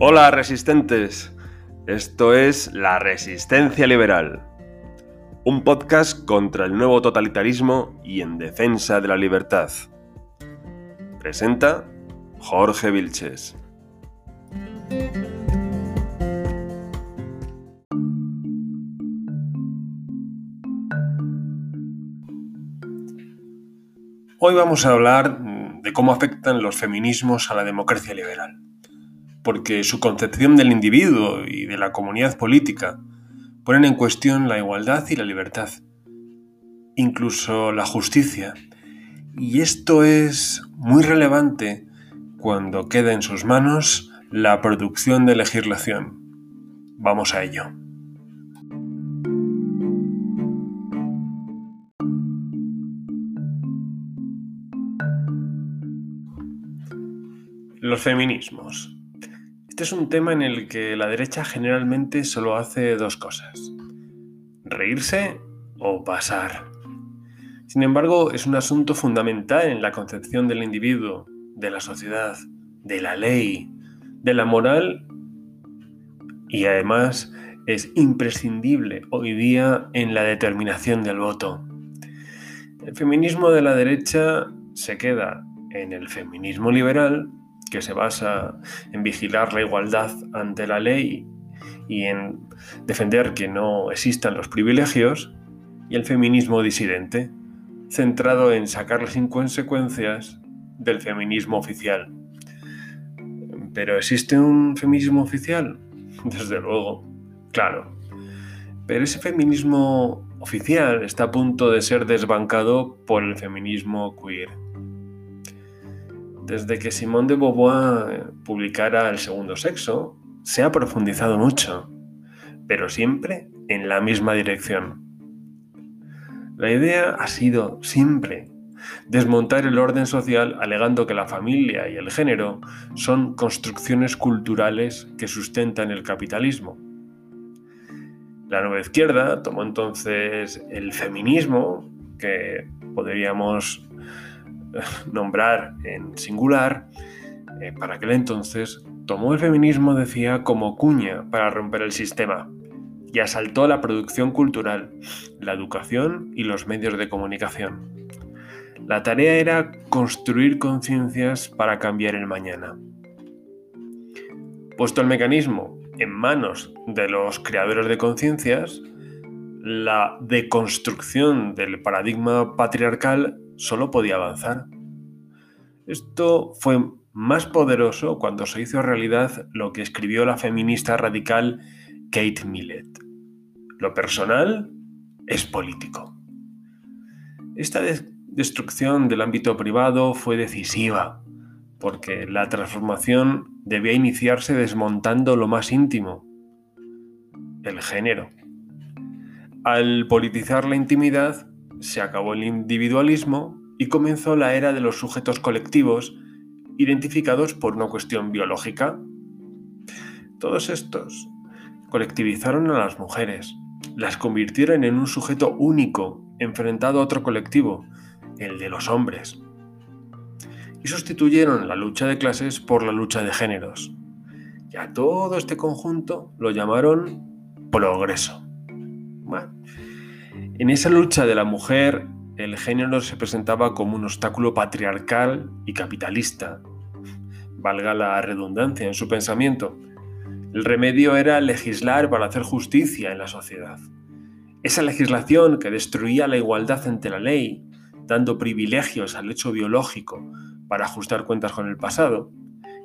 Hola resistentes, esto es La Resistencia Liberal, un podcast contra el nuevo totalitarismo y en defensa de la libertad. Presenta Jorge Vilches. Hoy vamos a hablar de cómo afectan los feminismos a la democracia liberal porque su concepción del individuo y de la comunidad política ponen en cuestión la igualdad y la libertad, incluso la justicia. Y esto es muy relevante cuando queda en sus manos la producción de legislación. Vamos a ello. Los feminismos. Este es un tema en el que la derecha generalmente solo hace dos cosas. Reírse o pasar. Sin embargo, es un asunto fundamental en la concepción del individuo, de la sociedad, de la ley, de la moral y además es imprescindible hoy día en la determinación del voto. El feminismo de la derecha se queda en el feminismo liberal que se basa en vigilar la igualdad ante la ley y en defender que no existan los privilegios, y el feminismo disidente, centrado en sacar las inconsecuencias del feminismo oficial. ¿Pero existe un feminismo oficial? Desde luego, claro. Pero ese feminismo oficial está a punto de ser desbancado por el feminismo queer desde que Simone de Beauvoir publicara El segundo sexo, se ha profundizado mucho, pero siempre en la misma dirección. La idea ha sido siempre desmontar el orden social alegando que la familia y el género son construcciones culturales que sustentan el capitalismo. La nueva izquierda tomó entonces el feminismo, que podríamos nombrar en singular, eh, para aquel entonces tomó el feminismo, decía, como cuña para romper el sistema y asaltó la producción cultural, la educación y los medios de comunicación. La tarea era construir conciencias para cambiar el mañana. Puesto el mecanismo en manos de los creadores de conciencias, la deconstrucción del paradigma patriarcal solo podía avanzar. Esto fue más poderoso cuando se hizo realidad lo que escribió la feminista radical Kate Millett. Lo personal es político. Esta destrucción del ámbito privado fue decisiva, porque la transformación debía iniciarse desmontando lo más íntimo, el género. Al politizar la intimidad, se acabó el individualismo y comenzó la era de los sujetos colectivos identificados por una cuestión biológica. Todos estos colectivizaron a las mujeres, las convirtieron en un sujeto único enfrentado a otro colectivo, el de los hombres, y sustituyeron la lucha de clases por la lucha de géneros. Y a todo este conjunto lo llamaron progreso. En esa lucha de la mujer, el género se presentaba como un obstáculo patriarcal y capitalista. Valga la redundancia en su pensamiento. El remedio era legislar para hacer justicia en la sociedad. Esa legislación que destruía la igualdad ante la ley, dando privilegios al hecho biológico para ajustar cuentas con el pasado,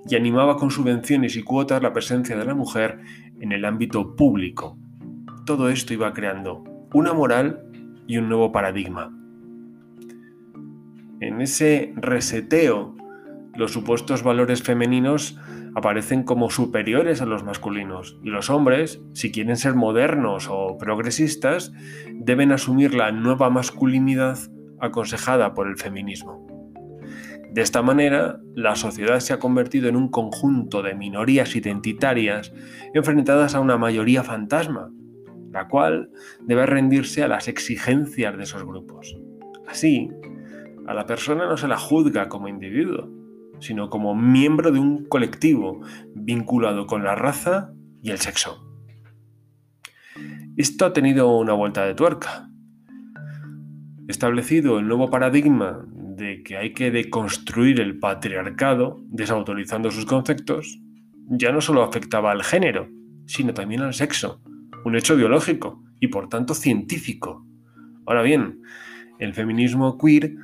y animaba con subvenciones y cuotas la presencia de la mujer en el ámbito público. Todo esto iba creando una moral y un nuevo paradigma. En ese reseteo, los supuestos valores femeninos aparecen como superiores a los masculinos y los hombres, si quieren ser modernos o progresistas, deben asumir la nueva masculinidad aconsejada por el feminismo. De esta manera, la sociedad se ha convertido en un conjunto de minorías identitarias enfrentadas a una mayoría fantasma, la cual debe rendirse a las exigencias de esos grupos. Así, a la persona no se la juzga como individuo, sino como miembro de un colectivo vinculado con la raza y el sexo. Esto ha tenido una vuelta de tuerca. Establecido el nuevo paradigma de que hay que deconstruir el patriarcado, desautorizando sus conceptos, ya no solo afectaba al género, sino también al sexo, un hecho biológico y por tanto científico. Ahora bien, el feminismo queer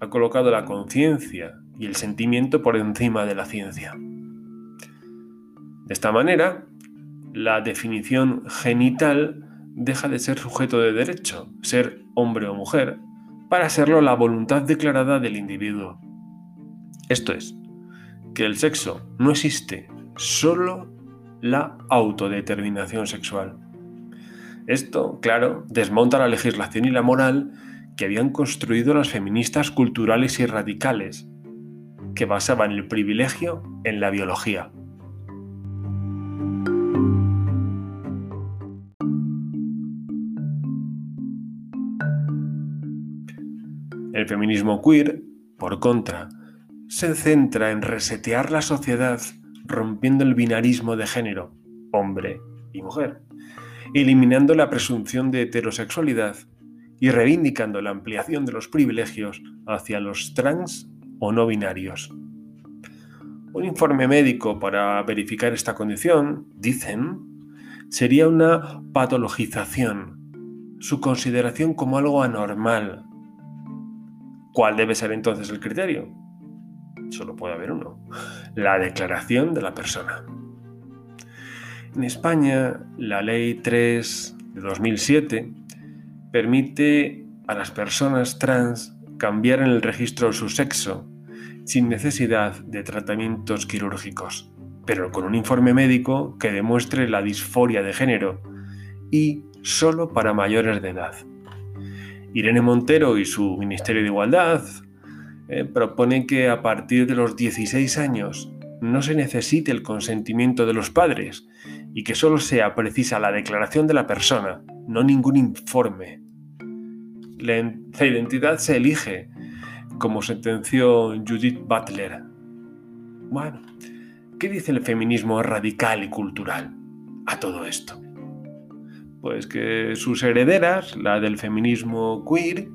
ha colocado la conciencia y el sentimiento por encima de la ciencia. De esta manera, la definición genital deja de ser sujeto de derecho, ser hombre o mujer, para serlo la voluntad declarada del individuo. Esto es, que el sexo no existe, solo la autodeterminación sexual. Esto, claro, desmonta la legislación y la moral que habían construido las feministas culturales y radicales, que basaban el privilegio en la biología. El feminismo queer, por contra, se centra en resetear la sociedad rompiendo el binarismo de género, hombre y mujer, eliminando la presunción de heterosexualidad y reivindicando la ampliación de los privilegios hacia los trans o no binarios. Un informe médico para verificar esta condición, dicen, sería una patologización, su consideración como algo anormal, ¿Cuál debe ser entonces el criterio? Solo puede haber uno. La declaración de la persona. En España, la Ley 3 de 2007 permite a las personas trans cambiar en el registro su sexo sin necesidad de tratamientos quirúrgicos, pero con un informe médico que demuestre la disforia de género y solo para mayores de edad. Irene Montero y su Ministerio de Igualdad eh, proponen que a partir de los 16 años no se necesite el consentimiento de los padres y que solo sea precisa la declaración de la persona, no ningún informe. La, identidad se elige, como sentenció Judith Butler. Bueno, ¿qué dice el feminismo radical y cultural a todo esto? pues que sus herederas, la del feminismo queer,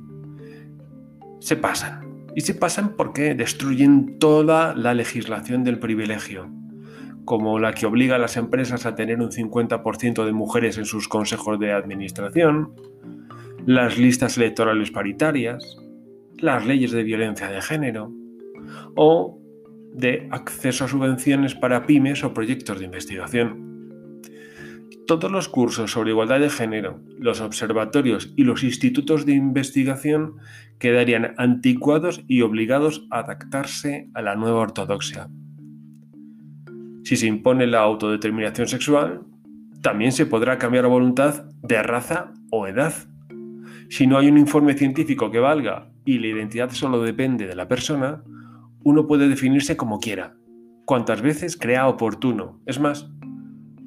se pasan. Y se pasan porque destruyen toda la legislación del privilegio, como la que obliga a las empresas a tener un 50% de mujeres en sus consejos de administración, las listas electorales paritarias, las leyes de violencia de género o de acceso a subvenciones para pymes o proyectos de investigación. Todos los cursos sobre igualdad de género, los observatorios y los institutos de investigación quedarían anticuados y obligados a adaptarse a la nueva ortodoxia. Si se impone la autodeterminación sexual, también se podrá cambiar la voluntad de raza o edad. Si no hay un informe científico que valga y la identidad solo depende de la persona, uno puede definirse como quiera, cuantas veces crea oportuno. Es más,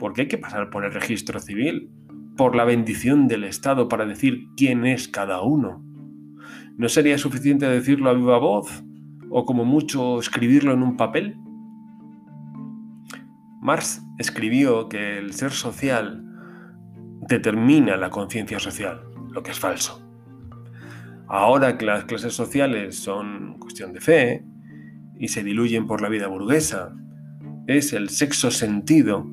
porque hay que pasar por el registro civil, por la bendición del Estado para decir quién es cada uno. ¿No sería suficiente decirlo a viva voz o como mucho escribirlo en un papel? Marx escribió que el ser social determina la conciencia social, lo que es falso. Ahora que las clases sociales son cuestión de fe y se diluyen por la vida burguesa, es el sexo sentido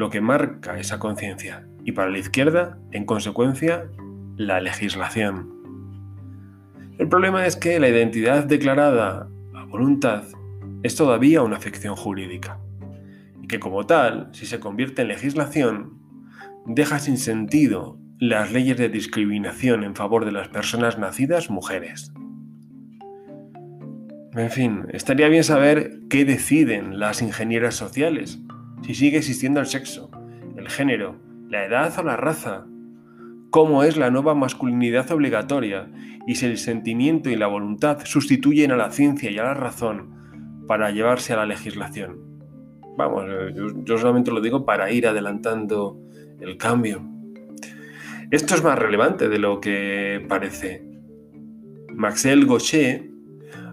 lo que marca esa conciencia y para la izquierda, en consecuencia, la legislación. El problema es que la identidad declarada a voluntad es todavía una ficción jurídica y que como tal, si se convierte en legislación, deja sin sentido las leyes de discriminación en favor de las personas nacidas mujeres. En fin, estaría bien saber qué deciden las ingenieras sociales si sigue existiendo el sexo, el género, la edad o la raza, cómo es la nueva masculinidad obligatoria y si el sentimiento y la voluntad sustituyen a la ciencia y a la razón para llevarse a la legislación. Vamos, yo, solamente lo digo para ir adelantando el cambio. Esto es más relevante de lo que parece. Maxel Gaucher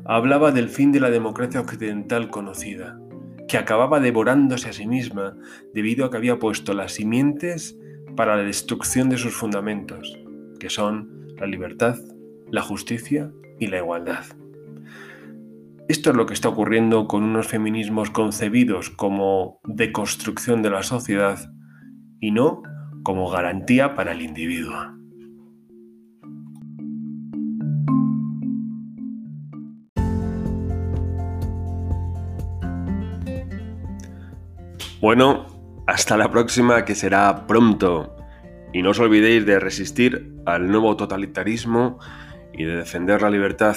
hablaba del fin de la democracia occidental conocida, que acababa devorándose a sí misma debido a que había puesto las simientes para la destrucción de sus fundamentos, que son la libertad, la justicia y la igualdad. Esto es lo que está ocurriendo con unos feminismos concebidos como deconstrucción de la sociedad y no como garantía para el individuo. Bueno, hasta la próxima que será pronto. Y no os olvidéis de resistir al nuevo totalitarismo y de defender la libertad